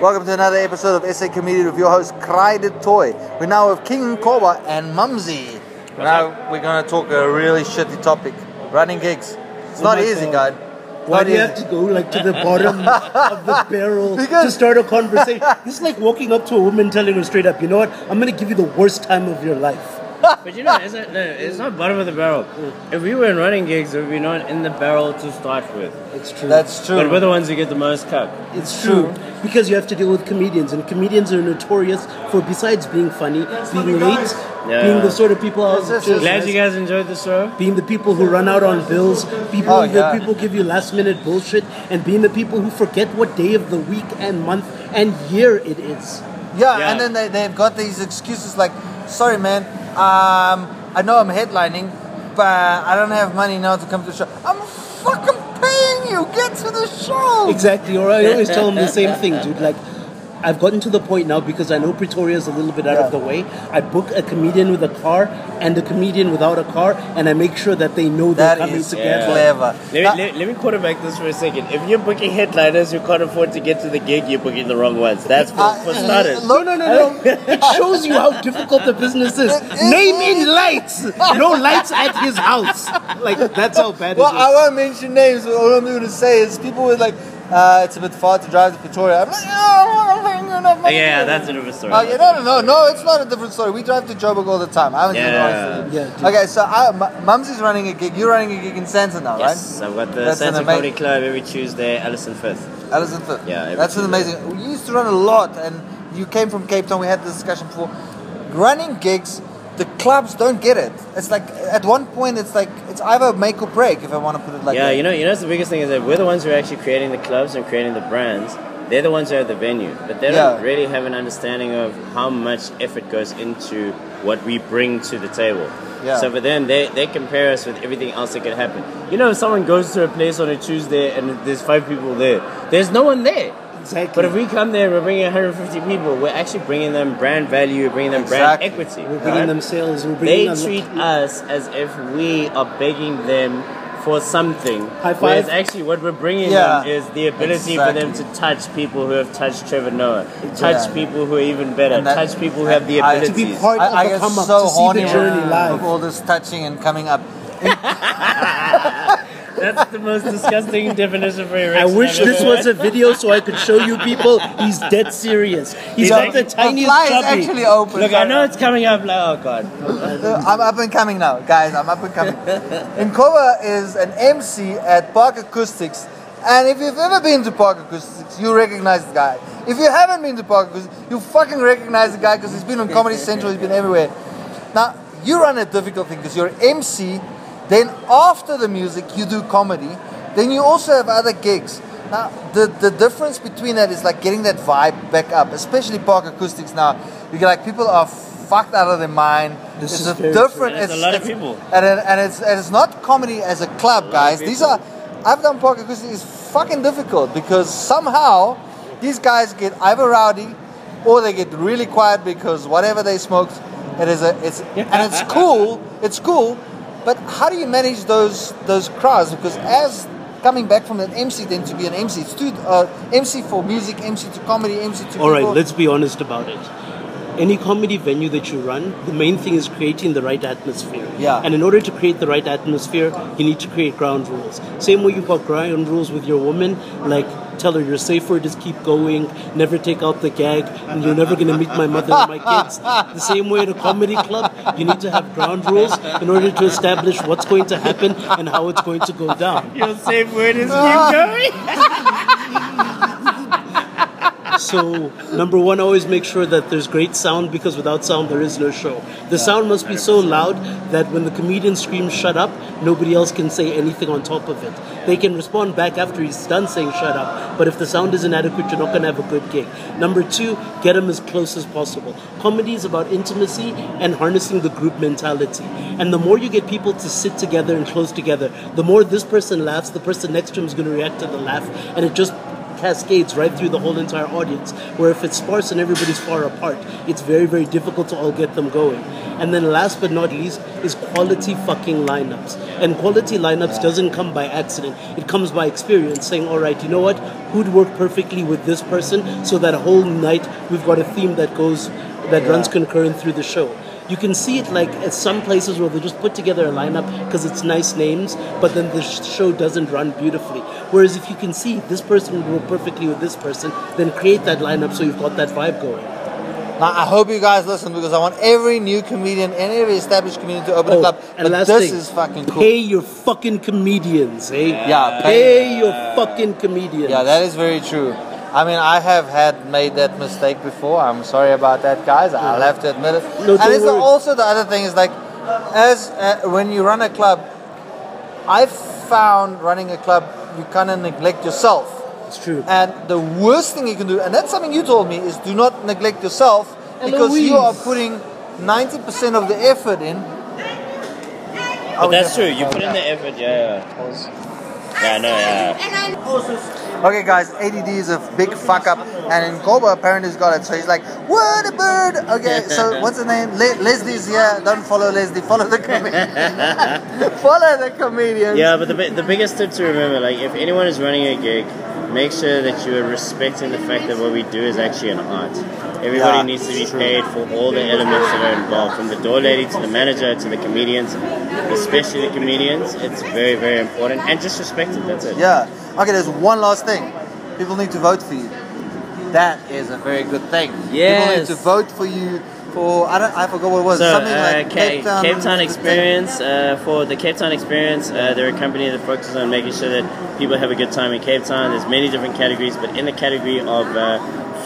Welcome to another episode of SA Comedian with your host, Cry the Toy. We're now with King Koba and Mumsy. Now we're going to talk a really shitty topic running gigs. It's Oh not easy, God. God. Why do you have to go like to the bottom of the barrel Because- to start a conversation? This is like walking up to a woman telling her straight up, you know what? I'm gonna give you the worst time of your life. But you know, it's not, no, it's not bottom of the barrel. Mm. If we were in running gigs, it would be not in the barrel to start with. It's true. That's true. But we're the ones who get the most cup. it's true because you have to deal with comedians, and comedians are notorious for besides being funny, being late, Yeah. being the sort of people out Yes, yes, just- Glad you guys enjoyed the show. being the people who run out on bills, people Oh, that yeah. people give you last minute bullshit, and being the people who forget what day of the week and month and year it is. Yeah, Yeah. and then they, they've got these excuses like, sorry, man, um, I know I'm headlining, but I don't have money now to come to the show. I'm fucking paying you. Get to the show. Exactly, or I always tell them the same thing, dude. Like, I've gotten to the point now because I know Pretoria is a little bit out of the way. I book a comedian with a car and a comedian without a car, and I make sure that they know they're That coming is together. clever. Let me, Now- let, let me quarterback this for a second. If you're booking headliners who can't afford to get to the gig, you're booking the wrong ones. That's for, Uh, for starters. No, no, no, no. It shows you how difficult the business is. Name in lights. No lights at his house. Like, that's how bad it is. Well, I won't mention names, but all I'm going to say is people were like, uh, it's a bit far to drive to Pretoria. I'm like, oh, I'm paying enough money. Yeah, that's a different story. Oh, yeah, no, no, no, no, it's not a different story. We drive to Joburg all the time. I haven't seen Yeah. it Yeah. Okay, so I, M- Mumsy's running a gig. You're running a gig in Santa now, right? Yes, I've got the That's an Santa ama- Comedy Club every Tuesday, Allison 5th. right? Alison Fifth. Yeah, every That's an Tuesday. amazing. We used to run a lot, and you came from Cape Town. We had this discussion before. Running gigs, the clubs don't get it. It's like at one point, it's like it's either make or break. If I want to put it like yeah, that. you know, you know, the biggest thing is that we're the ones who are actually creating the clubs and creating the brands. They're the ones who have the venue, but they don't really have an understanding of how much effort goes into what we bring to the table. Yeah. So for them, they, they compare us with everything else that could happen. You know, if someone goes to a place on a Tuesday and there's five people there, there's no one there. Exactly. But if we come there and we're bringing 150 people, we're actually bringing them brand value, we're bringing them Exactly. brand equity. We're bringing right? them sales. We're They bringing them. treat us as if we are begging them for something. High five. Whereas actually, what we're bringing Yeah. them is the ability for them to touch people who have touched Trevor Noah, touch Yeah. people who are even better, that- touch people who have the ability. To be part I, of I the get come up, so to see horny the journey with- live. with all this touching and coming up. That's the most disgusting definition for I wish this was a video so I could show you people. He's dead serious. He's got the tiniest fly is chubby. actually open. Look, I know it's coming up. Like, oh god. Uh, I'm up and coming now, guys. I'm up and coming. Nkova is an MC at Park Acoustics, and if you've ever been to Park Acoustics, you recognize the guy. If you haven't been to Park Acoustics, you fucking recognize the guy because he's been on Comedy Central, he's been everywhere. Now, you run a difficult thing because you're MC, then after the music, you do comedy, then you also have other gigs. Now, the, the difference between that is like getting that vibe back up, especially Park Acoustics now. You get like people are fucked out of their mind. This it's is a different. It's, There's a it's- lot of it's- people. and, it, and it's and it's not comedy as a club, guys. These are I've done Park Acoustics. It's fucking difficult because somehow these guys get either rowdy or they get really quiet because whatever they smoked, it is a it's and it's cool. It's cool, but how do you manage those those crowds? Because as coming back from an MC then to be an MC, it's two, uh, MC for music, MC to comedy, MC to All right, let's be honest about it. Any comedy venue that you run, the main thing is creating the right atmosphere. Yeah. And in order to create the right atmosphere, you need to create ground rules. Same way you've got ground rules with your woman, like tell her you're safe just keep going, never take out the gag, and you're never gonna meet my mother and my kids. The same way at a comedy club, you need to have ground rules in order to establish what's going to happen and how it's going to go down. Your safe word is keep going. So, number one, always make sure that there's great sound because without sound, there is no show. The sound must be so loud that when the comedian screams shut up, nobody else can say anything on top of it. They can respond back after he's done saying shut up, but if the sound is inadequate, you're not going to have a good gig. Number two, get them as close as possible. Comedy is about intimacy and harnessing the group mentality. And the more you get people to sit together and close together, the more this person laughs, the person next to him is going to react to the laugh, and it just cascades right through the whole entire audience. Where if it's sparse and everybody's far apart, it's very, very difficult to all get them going. And then last but not least is quality fucking lineups. And quality lineups doesn't come by accident. It comes by experience, saying, all right, you know what? Who'd work perfectly with this person so that a whole night we've got a theme that goes that runs concurrent through the show. You can see it like at some places where they just put together a lineup because it's nice names, but then the show doesn't run beautifully. Whereas if you can see this person would work perfectly with this person, then create that lineup so you've got that vibe going. Now, I hope you guys listen because I want every new comedian and every established comedian to open a club. Oh, and But this thing, is fucking cool. Pay your fucking comedians, eh? Yeah, Pay your fucking comedians. Yeah, that is very true. I mean, I have had made that mistake before. I'm sorry about that, guys. I'll have to admit it. No, and it's worry. also the other thing is like, as uh, when you run a club, I've found running a club you kind of neglect yourself. It's true. And the worst thing you can do, and that's something you told me, is do not neglect yourself because you are putting 90% of the effort in. But that's true. You put in the effort. Yeah. Yeah. Yeah. No. Yeah. Okay, guys, ADD is a big fuck up, and in Koba apparently he's got it. So he's like, "What a bird!" Okay, so what's the name? Le- Leslie's here. Don't follow Leslie. Follow the comedian. follow the comedian. Yeah, but the, the biggest tip to remember, like, if anyone is running a gig, make sure that you are respecting the fact that what we do is actually an art. Everybody Yeah, needs to be true. paid for all the elements that are involved, from the door lady to the manager to the comedians, especially the comedians. It's very, very important, and just respect it. That's it. Yeah. Okay, there's one last thing. People need to vote for you. That is a very good thing. Yes. People need to vote for you for I don't I forgot what it was. So, Something uh, like Cape, Town, Cape Town Experience, uh, for the Cape Town Experience, uh, they're a company that focuses on making sure that people have a good time in Cape Town. There's many different categories, but in the category of uh,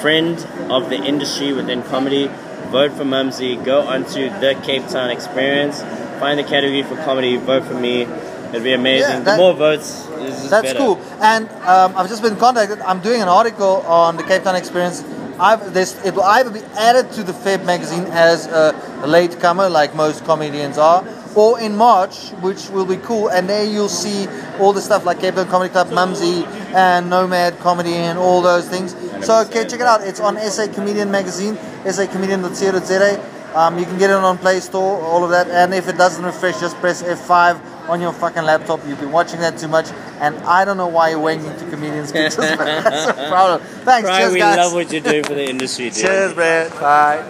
friend of the industry within comedy, vote for Mumsy, go onto the Cape Town Experience, find the category for comedy, vote for me. It'd be amazing. Yeah, the more votes, is That's better. cool. And um, I've just been contacted. I'm doing an article on the Cape Town experience. I've, this, it will either be added to the Feb magazine as a, a latecomer, like most comedians are, or in March, which will be cool. And there you'll see all the stuff like Cape Town Comedy Club, Mumsy, and Nomad Comedy, and all those things. So, okay, check it out. It's on SA Comedian Magazine, sacomedian.co.za. Um, you can get it on Play Store, all of that. And if it doesn't refresh, just press F5 on your fucking laptop. You've been watching that too much, and I don't know why you're wanking to comedians' pictures, but that's a problem. Thanks, Cry, cheers, we guys. love what you're doing for the industry, dude. cheers, man. Bye.